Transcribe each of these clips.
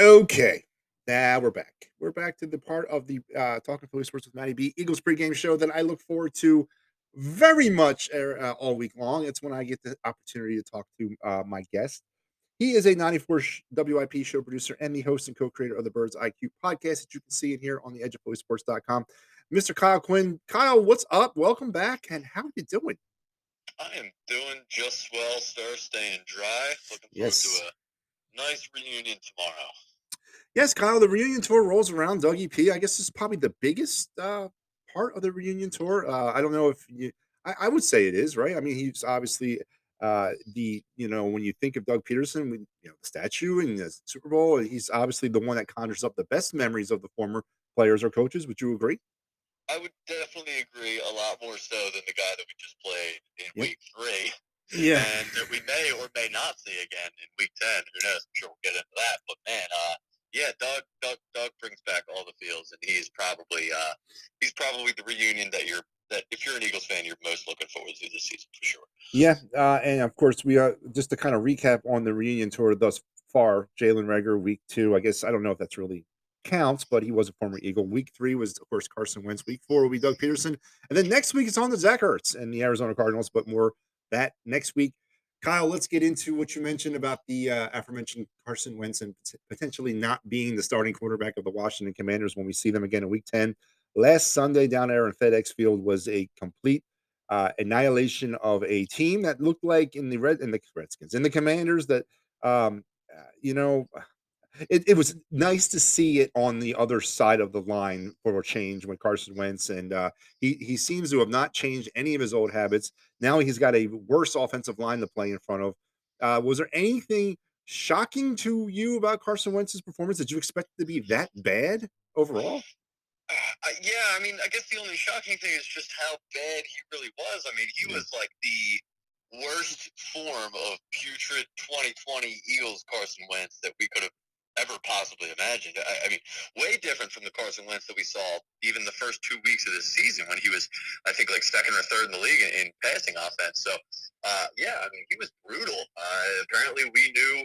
Okay. Now we're back. We're back to the part of the uh, Talking Philly Sports with Matty B Eagles pregame show that I look forward to very much er, uh, all week long. It's when I get the opportunity to talk to uh, my guest. He is a 94 WIP show producer and the host and co creator of the Birds IQ podcast that you can see in here on the edge of Sports.com. Mr. Kyle Quinn. Kyle, what's up? Welcome back. And how are you doing? I am doing just well, sir. Staying dry. Looking forward Yes. to a nice reunion tomorrow. Yes, Kyle, the reunion tour rolls around. Dougie P, I guess is probably the biggest uh, part of the reunion tour. Uh, I don't know if you, I, I would say it is, right? I mean, he's obviously uh, the, you know, when you think of Doug Pederson, with, you know, the statue and the Super Bowl, he's obviously the one that conjures up the best memories of the former players or coaches. Would you agree? I would definitely agree a lot more so than the guy that we just played in Yep. week three, Yeah. and that we may or may not see again in week ten. Who knows? I'm sure we'll get into that. But man, uh, yeah, Doug, Doug, Doug brings back all the feels, and he's probably, uh, he's probably the reunion that you're that if you're an Eagles fan, you're most looking forward to this season for sure. Yeah, uh, and of course we are just to kind of recap on the reunion tour thus far. Jalen Reagor, week two. I guess I don't know if that's really counts, but he was a former Eagle. Week three was of course Carson Wentz. Week four will be Doug Pederson, and then next week it's on the Zach Ertz and the Arizona Cardinals. But more that next week. Kyle, let's get into what you mentioned about the uh, aforementioned Carson Wentz and potentially not being the starting quarterback of the Washington Commanders when we see them again in Week Ten. Last Sunday down there in FedEx Field was a complete uh, annihilation of a team that looked like in the red in the Redskins in the Commanders that um, uh, you know it, it was nice to see it on the other side of the line for a change when Carson Wentz and uh, he he seems to have not changed any of his old habits. Now he's got a worse offensive line to play in front of. Uh, was there anything shocking to you about Carson Wentz's performance? Did you expect it to be that bad overall? Uh, yeah, I mean, I guess the only shocking thing is just how bad he really was. I mean, he Yeah. was like the worst form of putrid 2020 Eagles Carson Wentz that we could have ever possibly imagined. I, I mean, way different from the Carson Wentz that we saw even the first two weeks of this season when he was, I think, like second or third in the league in, in passing offense. So, uh, yeah, I mean, he was brutal. Uh, apparently, we knew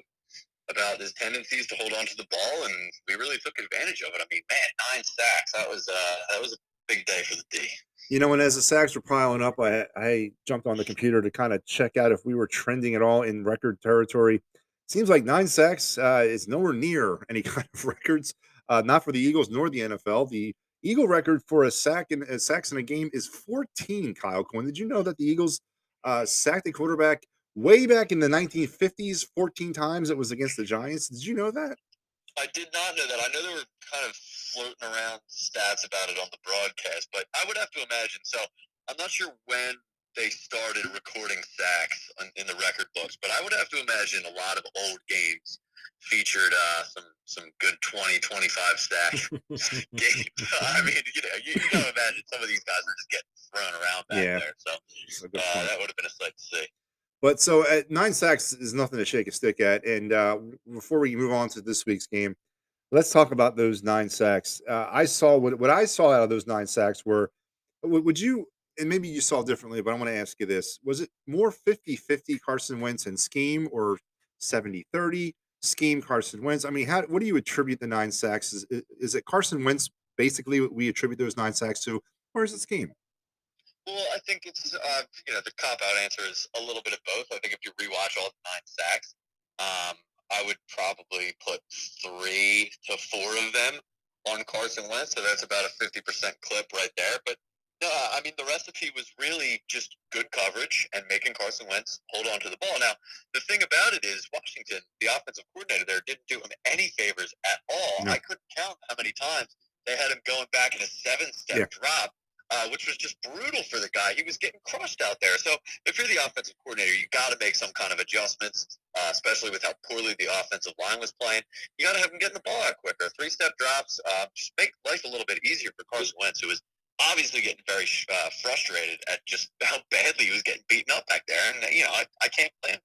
about his tendencies to hold on to the ball, and we really took advantage of it. I mean, man, nine sacks. That was uh, that was a big day for the D. You know, and as the sacks were piling up, I I jumped on the computer to kind of check out if we were trending at all in record territory. Seems like nine sacks uh, is nowhere near any kind of records, uh, not for the Eagles nor the NFL. The Eagle record for a sack in a sacks in a game is 14. Kyle Quinn, did you know that the Eagles uh, sacked a quarterback way back in the 1950s 14 times? It was against the Giants. Did you know that? I did not know that. I know there were kind of floating around stats about it on the broadcast, but I would have to imagine. So I'm not sure when they started recording sacks on, in the record books, but I would have to imagine a lot of old games featured uh, some some good 20, 25 sack games. I mean, you know, you, you gotta imagine some of these guys are just getting thrown around back Yeah. there. So That's a good uh, that would have been a sight to see. But so at nine sacks is nothing to shake a stick at. And uh, before we move on to this week's game, let's talk about those nine sacks. Uh, I saw what what I saw out of those nine sacks were. Would you? And maybe you saw differently, but I want to ask you this: Was it more 50-50 Carson Wentz and scheme, or 70-30 scheme Carson Wentz? I mean, how what do you attribute the nine sacks? Is, is it Carson Wentz basically what we attribute those nine sacks to, or is it scheme? Well, I think it's uh, you know the cop out answer is a little bit of both. I think if you rewatch all nine sacks, um, I would probably put three to four of them on Carson Wentz, so that's about a fifty percent clip right there. But no, I mean the recipe was really just good coverage and making Carson Wentz hold on to the ball. Now, the thing about it is Washington, the offensive coordinator there, didn't do him any favors at all. No. I couldn't count how many times they had him going back in a seven-step Yeah. drop uh, which was just brutal for the guy. He was getting crushed out there. So if you're the offensive coordinator, you got to make some kind of adjustments, uh, especially with how poorly the offensive line was playing. You got to have him getting the ball out quicker. Three step drops, uh, just make life a little bit easier for Carson Wentz, who was obviously getting very uh, frustrated at just how badly he was getting beaten up back there. And, you know, I, I can't blame him.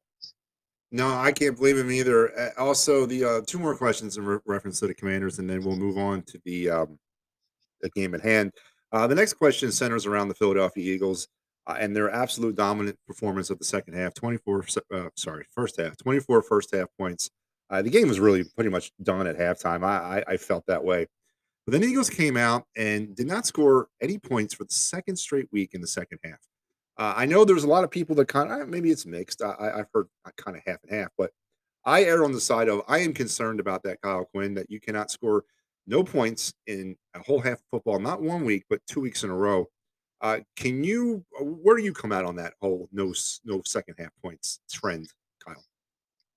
No, I can't believe him either. Also, the uh, two more questions in re- reference to the Commanders, and then we'll move on to the um, the game at hand. Uh, the next question centers around the Philadelphia Eagles uh, and their absolute dominant performance of the second half. Twenty four, uh, sorry, first half. Twenty four first half points. Uh, the game was really pretty much done at halftime. I, I, I felt that way. But then the Eagles came out and did not score any points for the second straight week in the second half. Uh, I know there's a lot of people that kind of maybe it's mixed. I, have heard kind of half and half, but I err on the side of I am concerned about that, Kyle Quinn, that you cannot score no points in a whole half of football, not one week, but two weeks in a row. Uh, can you, uh, where do you come out on that whole no no second half points trend?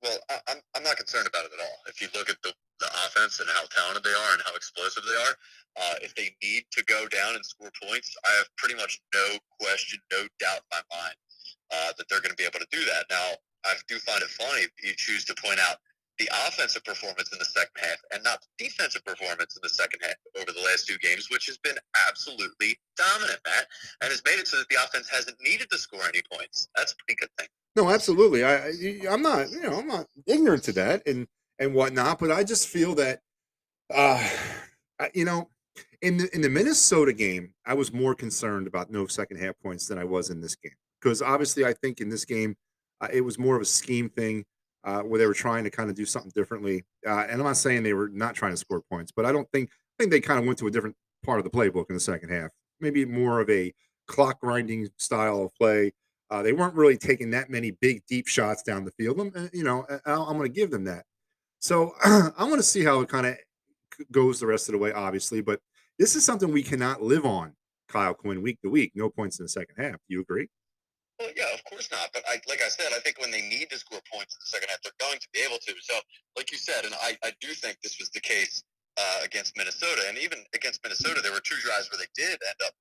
Well, I, I'm I'm not concerned about it at all. If you look at the the offense and how talented they are and how explosive they are, uh, if they need to go down and score points, I have pretty much no question, no doubt in my mind uh, that they're going to be able to do that. Now, I do find it funny you choose to point out the offensive performance in the second half and not the defensive performance in the second half over the last two games, which has been absolutely dominant, Matt, and has made it so that the offense hasn't needed to score any points. That's a pretty good thing. No, absolutely. I, I'm not, you know, I'm not ignorant to that and and whatnot, but I just feel that, uh, you know, in the in the Minnesota game, I was more concerned about no second half points than I was in this game because obviously I think in this game uh, it was more of a scheme thing uh, where they were trying to kind of do something differently. Uh, and I'm not saying they were not trying to score points, but I don't think I think they kind of went to a different part of the playbook in the second half. Maybe more of a clock grinding style of play. Uh, they weren't really taking that many big deep shots down the field. You know, I, I'm going to give them that. So I want to see how it kind of goes the rest of the way, obviously. But this is something we cannot live on, Kyle Quinn, week to week. No points in the second half. You agree? Well, yeah, of course not. But I, like I said, I think when they need to score points in the second half, they're going to be able to. So, like you said, and I, I do think this was the case uh, against Minnesota, and even against Minnesota, there were two drives where they did end up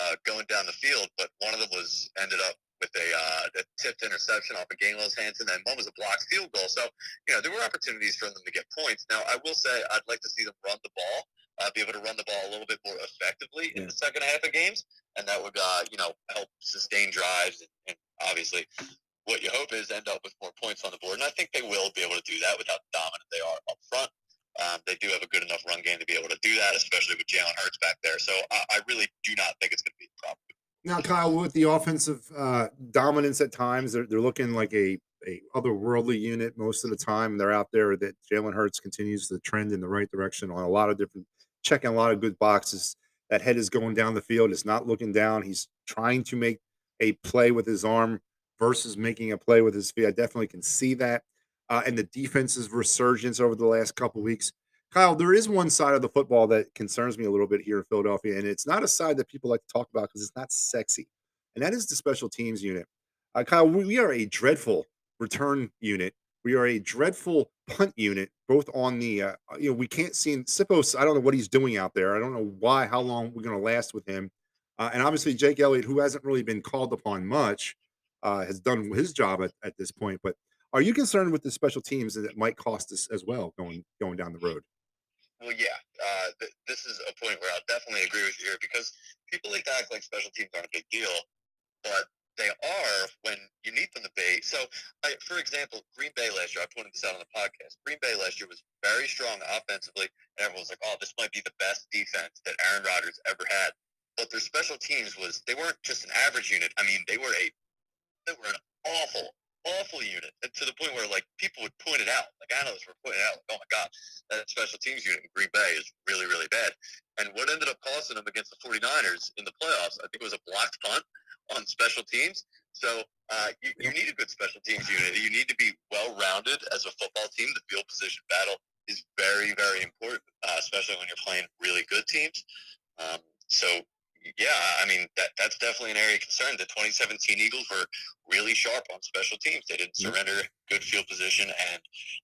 uh, going down the field, but one of them was ended up with a, uh, a tipped interception off of Gainwell's hands, and then one was a blocked field goal. So, you know, there were opportunities for them to get points. Now, I will say I'd like to see them run the ball, uh, be able to run the ball a little bit more effectively yeah. in the second half of games, and that would, uh, you know, help sustain drives and, and obviously what you hope is end up with more points on the board. And I think they will be able to do that with how dominant they are up front. Um, they do have a good enough run game to be able to do that, especially with Jalen Hurts back there. So I, I really do not think it's going to be a problem. Now, Kyle, with the offensive uh, dominance at times, they're, they're looking like a, a otherworldly unit most of the time. They're out there that Jalen Hurts continues to trend in the right direction on a lot of different, checking a lot of good boxes. That head is going down the field. It's not looking down. He's trying to make a play with his arm versus making a play with his feet. I definitely can see that. Uh, and the defense's resurgence over the last couple weeks Kyle, there is one side of the football that concerns me a little bit here in Philadelphia, and it's not a side that people like to talk about because it's not sexy, and that is the special teams unit. Uh, Kyle, we are a dreadful return unit. We are a dreadful punt unit, both on the, uh, you know, we can't see Siposs. I don't know what he's doing out there. I don't know why, how long we're going to last with him. Uh, and obviously, Jake Elliott, who hasn't really been called upon much, uh, has done his job at, at this point. But are you concerned with the special teams that might cost us as well going going down the road? Well, yeah, uh, th- this is a point where I'll definitely agree with you here because people like to act like special teams aren't a big deal, but they are when you need them to be. So, I, for example, Green Bay last year, I pointed this out on the podcast. Green Bay last year was very strong offensively, and everyone was like, "Oh, this might be the best defense that Aaron Rodgers ever had." But their special teams was they weren't just an average unit. I mean, they were a they were an awful, awful unit and to the point where like people would point it out. Like analysts were pointing out, like, oh my god, that special teams unit in Green Bay is really, really bad. And what ended up costing them against the 49ers in the playoffs, I think it was a blocked punt on special teams. So uh, you, you need a good special teams unit. You need to be well rounded as a football team. The field position battle is very, very important, uh, especially when you're playing really good teams. Um, so yeah, I mean that that's definitely an area of concern. The 2017 Eagles were really sharp on special teams. They didn't surrender good field position, and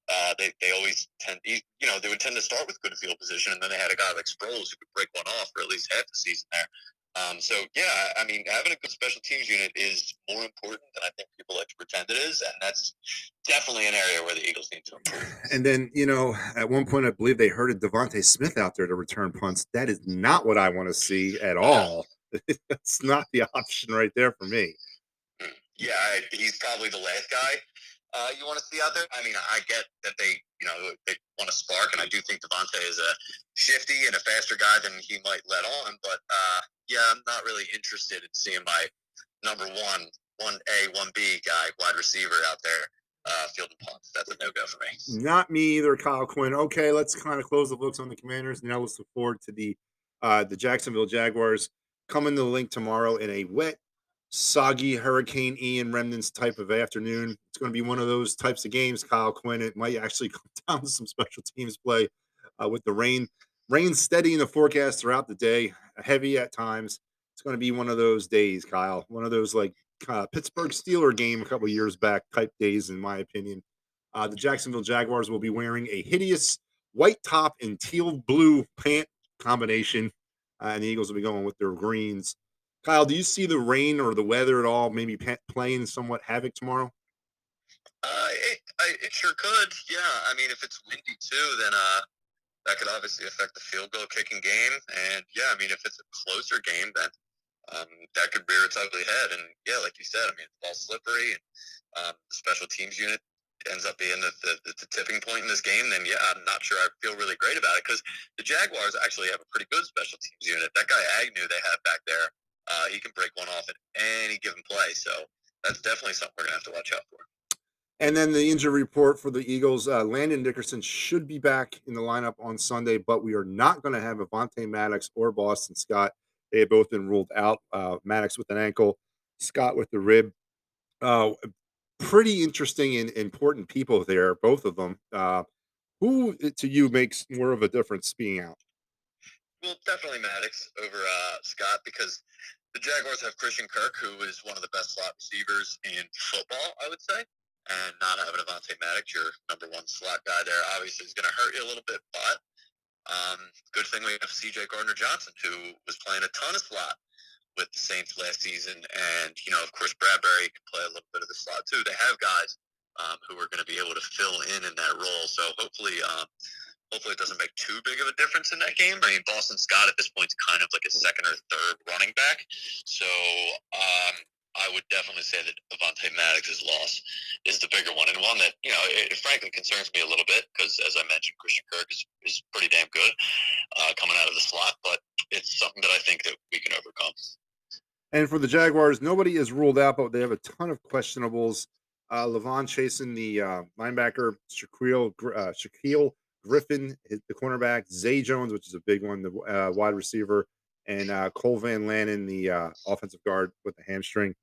uh, they they always tend, you know, they would tend to start with good field position, and then they had a guy like Sproles who could break one off for at least half the season there. Um, so yeah, I mean, having a good special teams unit is more important than I think people like to pretend it is, and that's definitely an area where the Eagles need to improve. And then you know, at one point, I believe they herded DeVonta Smith out there to return punts. That is not what I want to see at all. That's not the option right there for me. Hmm. Yeah, he's probably the last guy uh, you want to see out there. I mean, I get that they, you know, they want to spark, and I do think DeVonta is a shifty and a faster guy than he might let on. But uh, yeah, I'm not really interested in seeing my number one, one A, one B guy, wide receiver out there uh, field punts. That's a no go for me. Not me either, Kyle Quinn. Okay, let's kind of close the books on the Commanders. Now let's look forward to the uh, the Jacksonville Jaguars coming to the Linc tomorrow in a wet, soggy Hurricane Ian remnants type of afternoon. It's going to be one of those types of games, Kyle Quinn. It might actually come down to some special teams play uh, with the rain. Rain steady in the forecast throughout the day, heavy at times. It's going to be one of those days, Kyle. One of those like uh, Pittsburgh Steeler game a couple years back type days, in my opinion. Uh, the Jacksonville Jaguars will be wearing a hideous white top and teal blue pant combination, uh, and the Eagles will be going with their greens. Kyle, do you see the rain or the weather at all maybe playing somewhat havoc tomorrow? Uh, it, it sure could. Yeah, I mean, if it's windy too, then uh, that could obviously affect the field goal kicking game. And yeah, I mean, if it's a closer game, then um, that could rear its ugly head. And yeah, like you said, I mean, it's all slippery, and um, the special teams unit ends up being the, the, the, tipping point in this game, then yeah, I'm not sure I feel really great about it because the Jaguars actually have a pretty good special teams unit. That guy Agnew they have back there, uh, he can break one off at any given play. So that's definitely something we're gonna have to watch out for. And then the injury report for the Eagles: uh, Landon Dickerson should be back in the lineup on Sunday, but we are not going to have Avonte Maddox or Boston Scott. They have both been ruled out. Uh, Maddox with an ankle, Scott with the rib. Uh, pretty interesting and important people there, both of them. Uh, who uh, to you makes more of a difference being out? Well, definitely Maddox over uh, Scott because the Jaguars have Christian Kirk, who is one of the best slot receivers in football, I would say. And not having Avonte Maddox, your number one slot guy there, obviously is going to hurt you a little bit. But um, good thing we have C.J. Gardner Johnson, who was playing a ton of slot with the Saints last season, and you know, of course, Bradberry can play a little bit of the slot too. They have guys um, who are going to be able to fill in in that role. So hopefully, um, hopefully, it doesn't make too big of a difference in that game. I mean, Boston Scott at this point is kind of like a second or third running back, so um, I would definitely say that Avonte Maddox's loss is the bigger one, and one that you know, it, it frankly concerns me a little bit because, as I mentioned, Christian Kirk is, is pretty damn good uh, coming out of the slot, but it's something that I think that we can overcome. And for the Jaguars, nobody is ruled out, but they have a ton of questionables. Uh, La'Von Chaisson, the uh, linebacker, Shaquille, uh, Shaquille Griffin, the cornerback, Zay Jones, which is a big one, the uh, wide receiver, and uh, Cole Van Lanen, the uh, offensive guard with the hamstring.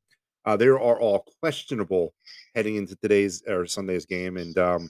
Uh, they are all questionable heading into today's or Sunday's game. And um,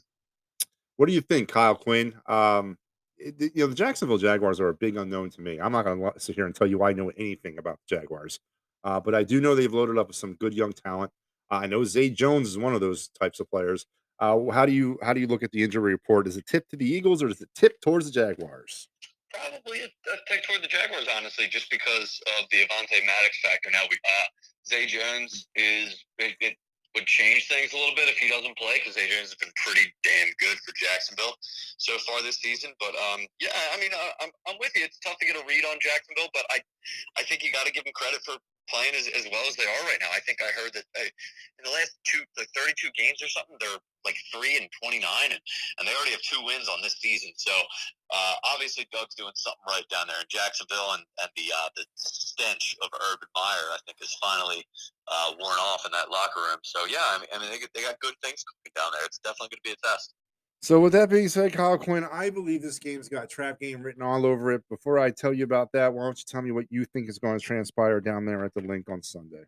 what do you think, Kyle Quinn? Um, you know, the Jacksonville Jaguars are a big unknown to me. I'm not going to sit here and tell you I know anything about the Jaguars. Uh, but I do know they've loaded up with some good young talent. I know Zay Jones is one of those types of players. Uh, how do you how do you look at the injury report? Is it tip to the Eagles or is it tip towards the Jaguars? Probably a, a tip toward the Jaguars, honestly, just because of the Avonte Maddox factor. Now we uh, Zay Jones is it, it, would change things a little bit if he doesn't play because Zay Jones has been pretty damn good for Jacksonville so far this season. But um, yeah, I mean, I, I'm I'm with you. It's tough to get a read on Jacksonville, but I I think you got to give them credit for playing as, as well as they are right now. I think I heard that they, in the last two, like 32 games or something, they're like three and 29, and, and they already have two wins on this season. So uh, obviously, Doug's doing something right down there in Jacksonville, and, and the uh, the stench of Urban Meyer, I think, is finally uh, worn off in that locker room. So yeah, I mean, I mean they, they got good things coming down there. It's definitely going to be a test. So with that being said, Kyle Quinn, I believe this game's got trap game written all over it. Before I tell you about that, why don't you tell me what you think is going to transpire down there at the Linc on Sunday?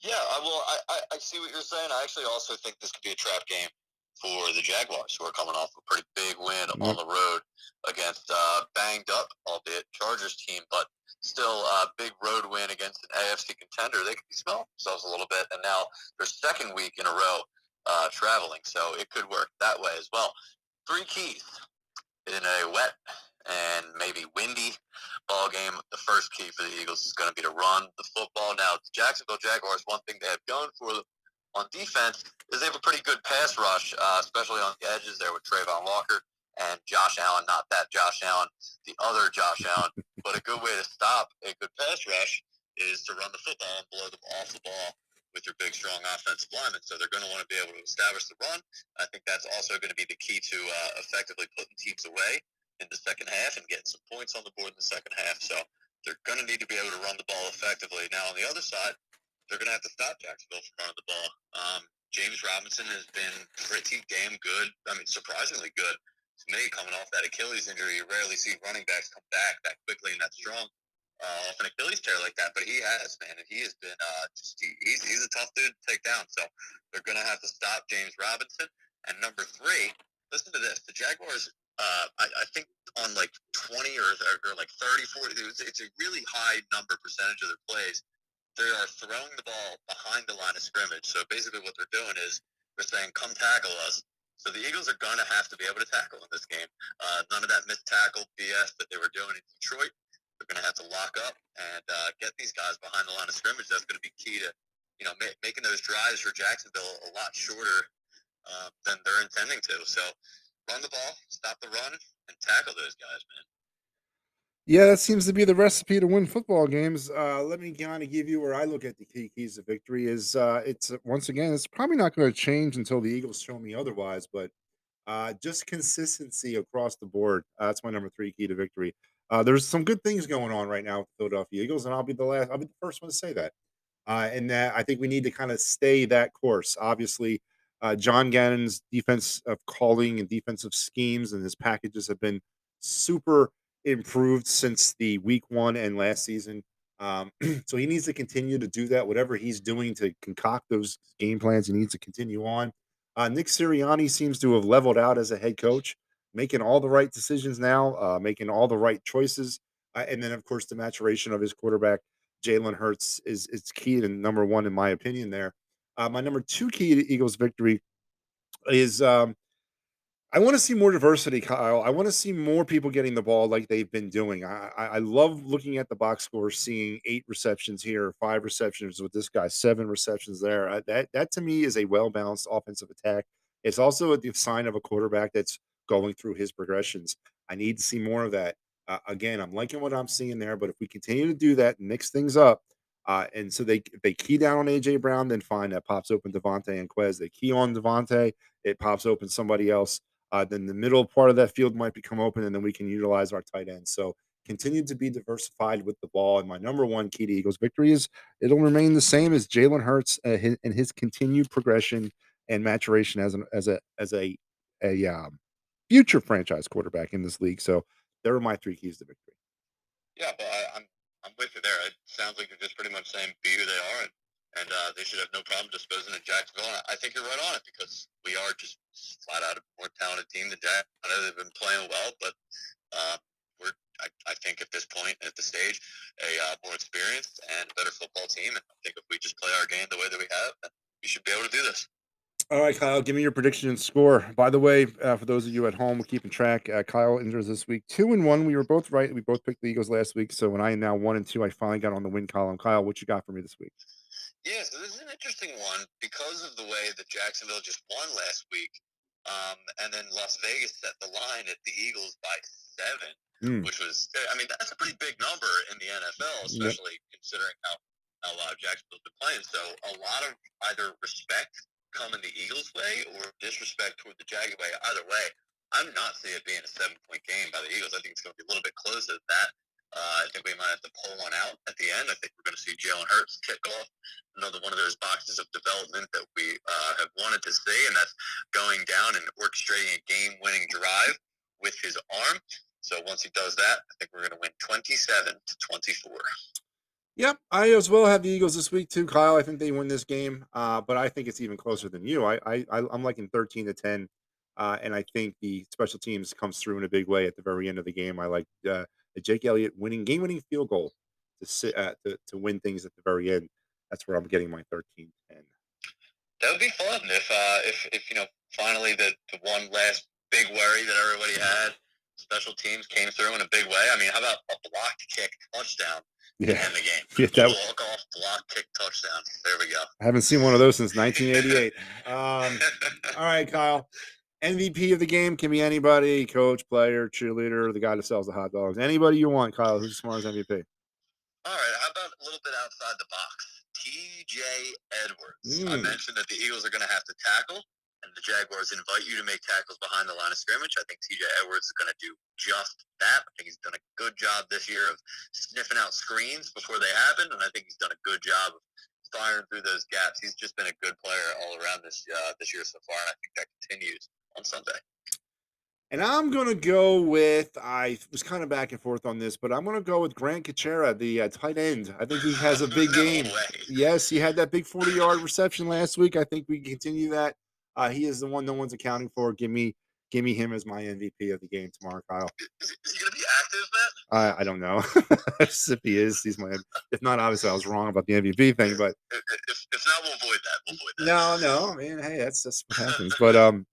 Yeah, well, I, I, I see what you're saying. I actually also think this could be a trap game for the Jaguars, who are coming off a pretty big win on the road against uh, banged up, albeit Chargers team, but still a big road win against an AFC contender. They could be smelling themselves a little bit, and now their second week in a row uh, traveling. So it could work that way as well. Three keys in a wet and maybe windy ball game. The first key for the Eagles is going to be to run the football. Now, the Jacksonville Jaguars, one thing they have going for on defense is they have a pretty good pass rush, uh, especially on the edges there with Travon Walker and Josh Allen. Not that Josh Allen, the other Josh Allen, but a good way to stop a good pass rush is to run the football and blow them off the ball with your big, strong offensive lineman. So they're going to want to be able to establish the run. I think that's also going to be the key to uh, effectively putting teams away in the second half and getting some points on the board in the second half. So they're going to need to be able to run the ball effectively. Now, on the other side, they're going to have to stop Jacksonville from running the ball. Um, James Robinson has been pretty damn good. I mean, surprisingly good to me coming off that Achilles injury. You rarely see running backs come back that quickly and that strong uh, off an Achilles tear like that, but he has, man, and he has been uh, just he, he's he's a tough dude to take down. So they're going to have to stop James Robinson. And number three, listen to this: the Jaguars. Uh, I, I think on like 20 or, or like 30, 40, it's, it's a really high number percentage of their plays they are throwing the ball behind the line of scrimmage. So basically, what they're doing is they're saying, "Come tackle us." So the Eagles are going to have to be able to tackle in this game. Uh, none of that missed tackle BS that they were doing in Detroit. They're going to have to lock up and uh, get these guys behind the line of scrimmage. That's going to be key to, you know, ma- making those drives for Jacksonville a lot shorter uh, than they're intending to. So run the ball, stop the run, and tackle those guys, man. Yeah, that seems to be the recipe to win football games. Uh, let me kind of give you where I look at the key keys to victory. Is uh, it's uh, once again, it's probably not going to change until the Eagles show me otherwise. But uh, just consistency across the board. Uh, that's my number three key to victory. Uh, there's some good things going on right now with the Philadelphia Eagles, and I'll be the last. I'll be the first one to say that. Uh, and that I think we need to kind of stay that course. Obviously, uh, John Gannon's defense of calling and defensive schemes and his packages have been super improved since the week one and last season. Um, so he needs to continue to do that. Whatever he's doing to concoct those game plans, he needs to continue on. Uh, Nick Sirianni seems to have leveled out as a head coach, making all the right decisions now, uh, making all the right choices, uh, and then of course the maturation of his quarterback Jalen Hurts is is key and number one in my opinion. There, uh, my number two key to Eagles victory is um, I want to see more diversity, Kyle. I want to see more people getting the ball like they've been doing. I, I, I love looking at the box score, seeing eight receptions here, five receptions with this guy, seven receptions there. Uh, that that to me is a well balanced offensive attack. It's also a sign of a quarterback that's going through his progressions. I need to see more of that. Uh, again, I'm liking what I'm seeing there, but if we continue to do that, mix things up, uh, and so they they key down on AJ Brown, then find that pops open DeVonta and Quez. They key on DeVonta, it pops open somebody else. Uh, then the middle part of that field might become open, and then we can utilize our tight end. So continue to be diversified with the ball. And my number one key to Eagles victory is it'll remain the same as Jalen Hurts uh, his, and his continued progression and maturation as an as a as a a um, future franchise quarterback in this league. So there are my three keys to victory. Yeah, but I, I'm I'm with you there. It sounds like you're just pretty much saying be who they are and and uh, they should have no problem disposing of Jacksonville. And I think you're right on it because we are just flat out a more talented team than Jack. I know they've been playing well, but uh, we're I, I, think at this point at the stage a uh, more experienced and better football team. And I think if we just play our game the way that we have, we should be able to do this. All right, Kyle, give me your prediction and score. By the way, uh, for those of you at home we're keeping track, uh, Kyle enters this week two and one. We were both right. We both picked the Eagles last week. So when I am now one and two, I finally got on the win column. Kyle, what you got for me this week? Yeah, so this is an interesting one because of the way that Jacksonville just won last week, um, and then Las Vegas set the line at the Eagles by seven, mm. which was, I mean, that's a pretty big number in the NFL, especially yep. considering how how uh, Jacksonville's been playing. So a lot of either respect coming the Eagles' way or disrespect toward the Jaguars way. Either way, I'm not seeing it being a seven point game by the Eagles. I think it's going to be a little bit closer than that. Uh, I think we might have to pull one out at the end. I think we're going to see Jalen Hurts kick off another one of those boxes of development that we uh, have wanted to see, and that's going down and orchestrating a game-winning drive with his arm. So once he does that, I think we're going to win 27 to 24. Yep, I as well have the Eagles this week too, Kyle. I think they win this game, uh, but I think it's even closer than you. I, I I'm liking 13 to 10, uh, and I think the special teams comes through in a big way at the very end of the game. I like uh, Jake Elliott winning game-winning field goal to sit uh, to, to win things at the very end. That's where I'm getting my 13 10. That would be fun if uh, if if you know finally the, the one last big worry that everybody had special teams came through in a big way. I mean, how about a blocked kick touchdown yeah. in the game? Yeah, that walk off block kick touchdown. There we go. I haven't seen one of those since 1988. um, all right, Kyle. MVP of the game can be anybody, coach, player, cheerleader, the guy that sells the hot dogs. Anybody you want, Kyle. Who's the smartest MVP? All right. How about a little bit outside the box? TJ Edwards. Mm. I mentioned that the Eagles are going to have to tackle, the Jaguars invite you to make tackles behind the line of scrimmage. I think TJ Edwards is going to do just that. I think he's done a good job this year of sniffing out screens before they happen, and I think he's done a good job of firing through those gaps. He's just been a good player all around this uh, this year so far, and I think that continues on Sunday. And I'm going to go with, I was kind of back and forth on this, but I'm going to go with Grant Calcaterra, the uh, tight end. I think he has a big No game. way. Yes, he had that big 40 yard reception last week. I think we can continue that. Uh, he is the one no one's accounting for. Give me, give me him as my MVP of the game tomorrow, Kyle. Is, he- is he going to be active, Matt? I, I don't know if he is. He's my. If not, obviously I was wrong about the MVP thing, but If, if, if not, we'll avoid that. We'll avoid that. no, no. I mean, hey, that's that's what happens. But um,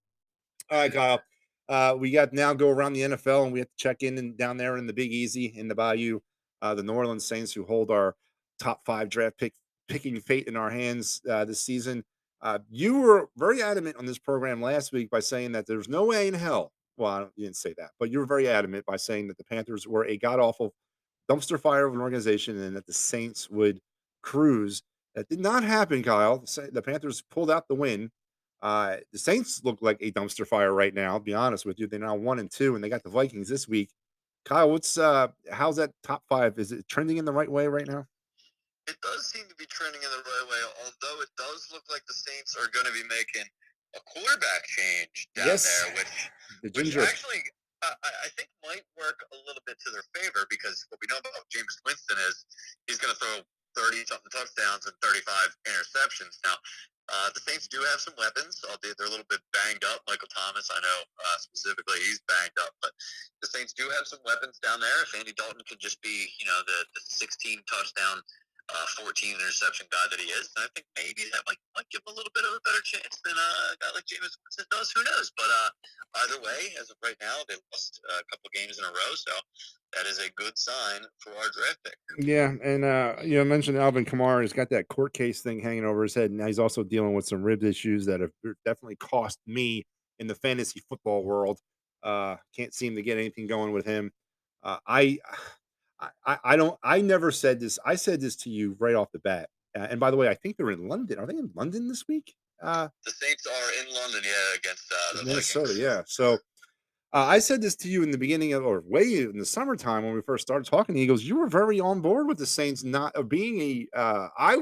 all right, Kyle. Uh, we got now go around the NFL and we have to check in and down there in the Big Easy in the Bayou, uh, the New Orleans Saints who hold our top five draft pick picking fate in our hands uh, this season. Uh, you were very adamant on this program last week by saying that there's no way in hell. Well, you didn't say that, but you were very adamant by saying that the Panthers were a god awful dumpster fire of an organization and that the Saints would cruise. That did not happen, Kyle. The, the Panthers pulled out the win. Uh, the Saints look like a dumpster fire right now. I'll be honest with you. They're now one and two, and they got the Vikings this week. Kyle, what's uh how's that top five? Is it trending in the right way right now? It does seem to be trending in the right way, although it does look like the Saints are going to be making a quarterback change down Yes. there, which The which actually uh, I, I think might work a little bit to their favor because what we know about Jameis Winston is he's going to throw 30 something touchdowns and 35 interceptions. Now, uh, the Saints do have some weapons, albeit they're a little bit banged up. Michael Thomas, I know uh, specifically, he's banged up, but the Saints do have some weapons down there. If Andy Dalton could just be, you know, the, the 16 touchdown 14 interception guy that he is. And I think maybe that might, might give him a little bit of a better chance than uh, a guy like Jameis Winston does. Who knows? But uh, either way, as of right now, they lost a couple games in a row, so that is a good sign for our draft pick. Yeah, and uh, you know, mentioned Alvin Kamara. He's got that court case thing hanging over his head. And now he's also dealing with some rib issues that have definitely cost me in the fantasy football world. Uh, can't seem to get anything going with him. Uh, I, I, I don't. I never said this. I said this to you right off the bat. Uh, and by the way, I think they're in London. Are they in London this week? Uh, The Saints are in London, yeah, against uh, the Minnesota, Vikings. yeah. So uh, I said this to you in the beginning of, or way in the summertime when we first started talking to Eagles. You were very on board with the Saints not uh, being a. Uh, I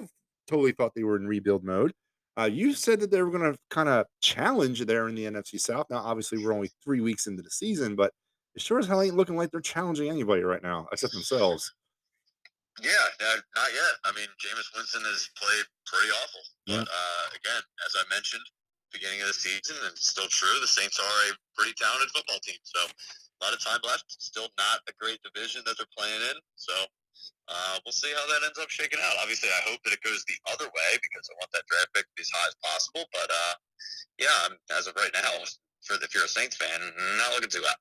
totally thought they were in rebuild mode. Uh, you said that they were going to kind of challenge there in the NFC South. Now, obviously, we're only three weeks into the season, but it sure as hell ain't looking like they're challenging anybody right now except themselves. Yeah, not yet. I mean, Jameis Winston has played pretty awful. Yeah. But uh, again, as I mentioned, beginning of the season, and still true, the Saints are a pretty talented football team. So a lot of time left. Still not a great division that they're playing in. So uh, we'll see how that ends up shaking out. Obviously, I hope that it goes the other way because I want that draft pick to be as high as possible. But uh, yeah, I'm, as of right now, for the, if you're a Saints fan, not looking too hot.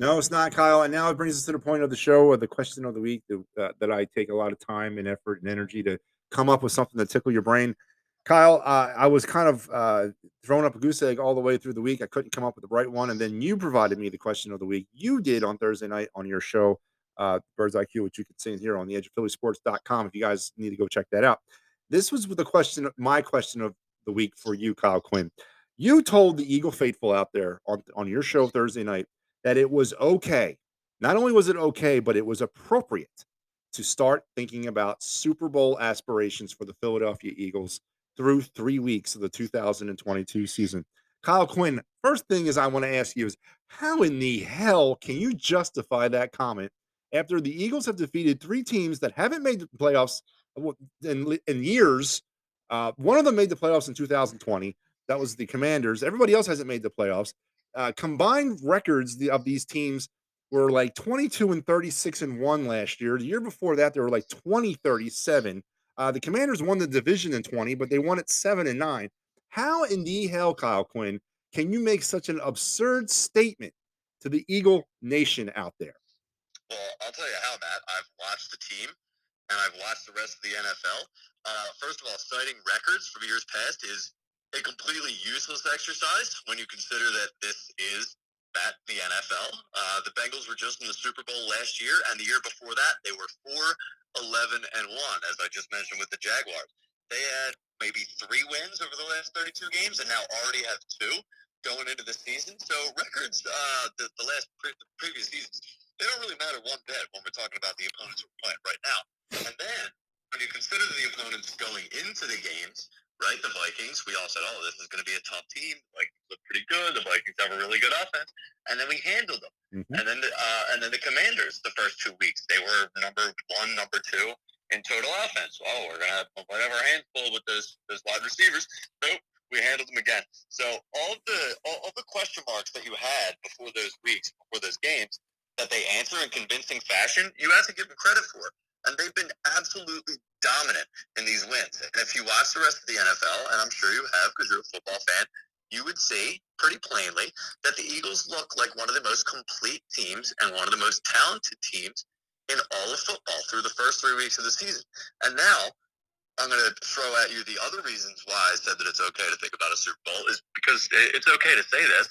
No, it's not, Kyle. And now it brings us to the point of the show, or the question of the week that, uh, that I take a lot of time and effort and energy to come up with something to tickle your brain. Kyle, uh, I was kind of uh, throwing up a goose egg all the way through the week. I couldn't come up with the right one, and then you provided me the question of the week. You did on Thursday night on your show, uh, Birds IQ, which you can see here on the edge of if you guys need to go check that out. This was the question, my question of the week for you, Kyle Quinn. You told the Eagle faithful out there on, on your show Thursday night that it was okay. Not only was it okay, but it was appropriate to start thinking about Super Bowl aspirations for the Philadelphia Eagles through three weeks of the 2022 season. Kyle Quinn, first thing is I want to ask you is how in the hell can you justify that comment after the Eagles have defeated three teams that haven't made the playoffs in, in years? Uh, one of them made the playoffs in 2020. That was the Commanders. Everybody else hasn't made the playoffs uh, combined records of these teams were like 22 and 36 and 1 last year. The year before that, they were like 20 37. Uh, the Commanders won the division in 20, but they won it 7 and 9. How in the hell, Kyle Quinn, can you make such an absurd statement to the Eagle Nation out there? Well, I'll tell you how, Matt. I've watched the team and I've watched the rest of the NFL. Uh, first of all, citing records from years past is a completely useless exercise when you consider that this is Matt, the NFL. Uh, the Bengals were just in the Super Bowl last year, and the year before that, they were 4 11 and 1, as I just mentioned with the Jaguars. They had maybe three wins over the last 32 games and now already have two going into the season. So, records, uh, the, the last pre- the previous seasons, they don't really matter one bit when we're talking about the opponents we're playing right now. And then when you consider the opponents going into the games, right? The Vikings, we all said, oh, this is going to be a tough team. The Vikings look pretty good. The Vikings have a really good offense, and then we handled them. Mhm. And then, the, uh, and then the Commanders, the first two weeks, they were number one, number two in total offense. Oh, we're gonna have whatever hands full with those those wide receivers. Nope, we handled them again. So all the all of the question marks that you had before those weeks, before those games, that they answer in convincing fashion, you have to give them credit for. And they've been absolutely dominant in these wins. And if you watch the rest of the NFL, and I'm sure you have because you're a football fan, you would see pretty plainly that the Eagles look like one of the most complete teams and one of the most talented teams in all of football through the first three weeks of the season. And now I'm going to throw at you the other reasons why I said that it's okay to think about a Super Bowl is because it's okay to say this.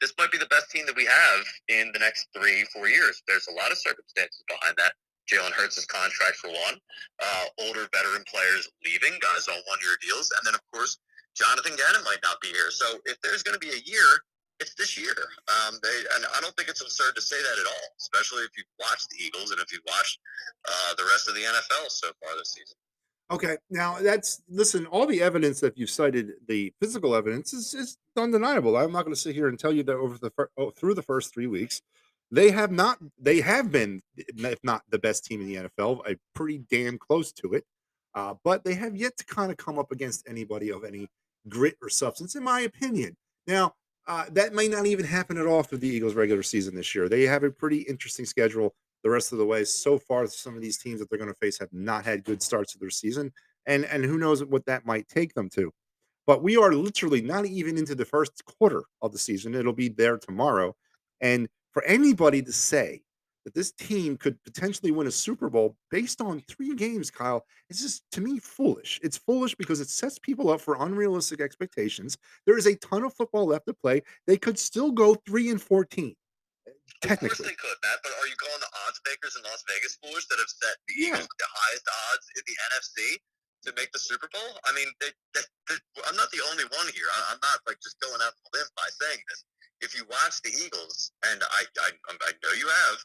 This might be the best team that we have in the next three, four years. There's a lot of circumstances behind that. Jalen Hurts' contract for one, uh, older veteran players leaving, guys on one-year deals, and then of course Jonathan Gannon might not be here. So if there's going to be a year, it's this year. Um, they and I don't think it's absurd to say that at all, especially if you've watched the Eagles and if you've watched uh, the rest of the NFL so far this season. Okay, now that's listen. All the evidence that you've cited, the physical evidence is, is undeniable. I'm not going to sit here and tell you that over the oh, through the first three weeks, they have not. They have been, if not the best team in the NFL, a pretty damn close to it. Uh, but they have yet to kind of come up against anybody of any grit or substance, in my opinion. Now, uh, that may not even happen at all through the Eagles' regular season this year. They have a pretty interesting schedule the rest of the way. So far, some of these teams that they're going to face have not had good starts to their season, and and who knows what that might take them to. But we are literally not even into the first quarter of the season. It'll be there tomorrow, and for anybody to say that this team could potentially win a Super Bowl based on three games, Kyle, is just to me foolish. It's foolish because it sets people up for unrealistic expectations. There is a ton of football left to play. They could still go three and fourteen. Eh, of course Technically, they could, Matt. But are you calling the odds makers in Las Vegas foolish that have set the Yeah. Eagles the highest odds in the NFC to make the Super Bowl? I mean, they, they, they, I'm not the only one here. I, I'm not like just going out on a limb by saying this. If you watch the Eagles, and I, I, I know you have,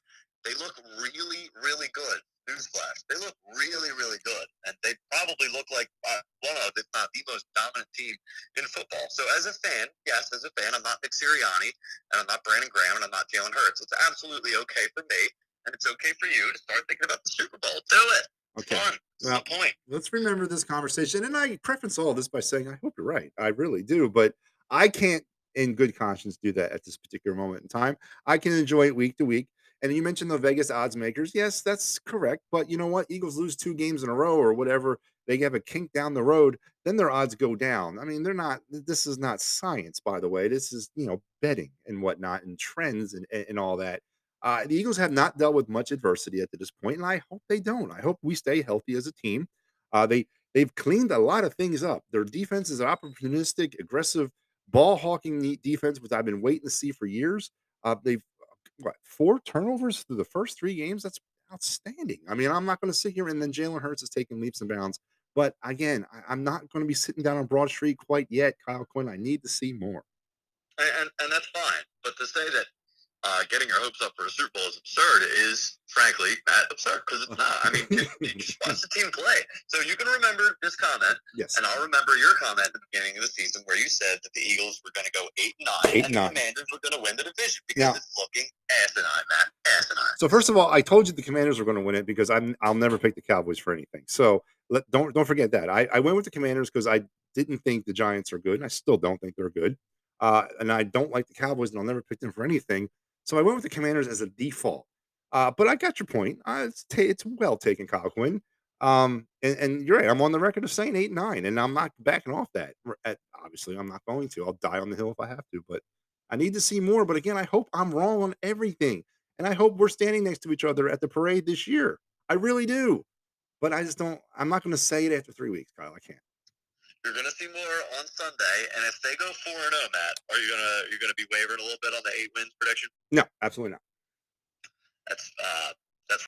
they look really, really good. Newsflash: They look really, really good, and they probably look like uh, one of, if not the most dominant team in football. So, as a fan, yes, as a fan, I'm not Nick Sirianni, and I'm not Brandon Graham, and I'm not Jalen Hurts. It's absolutely okay for me, and it's okay for you to start thinking about the Super Bowl. Do it. Okay. Well, point. let's remember this conversation. And I preface all this by saying, I hope you're right. I really do. But I can't, in good conscience, do that at this particular moment in time. I can enjoy it week to week. And you mentioned the Vegas odds makers. Yes, that's correct. But you know what? Eagles lose two games in a row or whatever. They have a kink down the road, then their odds go down. I mean, they're not, this is not science, by the way. This is, you know, betting and whatnot and trends and, and all that. Uh, the Eagles have not dealt with much adversity at this point, and I hope they don't. I hope we stay healthy as a team. Uh, they they've cleaned a lot of things up. Their defense is opportunistic, aggressive, ball hawking defense, which I've been waiting to see for years. Uh, they've what four turnovers through the first three games. That's outstanding. I mean, I'm not going to sit here and then Jalen Hurts is taking leaps and bounds. But again, I, I'm not going to be sitting down on Broad Street quite yet, Kyle Quinn. I need to see more. And, and that's fine. But to say that uh, getting your hopes up for a Super Bowl is absurd is, frankly, Matt, absurd because it's not. I mean, you, you just watch the team play. So you can remember this comment, Yes. and I'll remember your comment at the beginning of the season where you said that the Eagles were going to go eight and nine, Eight and and nine. the Commanders were going to win the division because Now- it's looking asinine, Matt, asinine. So first of all, I told you the Commanders were going to win it because I'm I'll never pick the Cowboys for anything. So let, don't don't forget that. I, I went with the Commanders because I didn't think the Giants are good, and I still don't think they're good. Uh, and I don't like the Cowboys, and I'll never pick them for anything. So I went with the Commanders as a default. Uh, but I got your point. Uh, it's ta- it's well taken, Kyle Quinn. Um, and, and you're right. I'm on the record of saying eight nine, and I'm not backing off that. At, obviously, I'm not going to. I'll die on the hill if I have to. But I need to see more. But again, I hope I'm wrong on everything. And I hope we're standing next to each other at the parade this year. I really do. But I just don't, I'm not going to say it after three weeks, Kyle. I can't. You're going to see more on Sunday, and if they go four and zero, Matt, are you gonna you're gonna be wavering a little bit on the eight wins prediction? No, absolutely not. That's uh,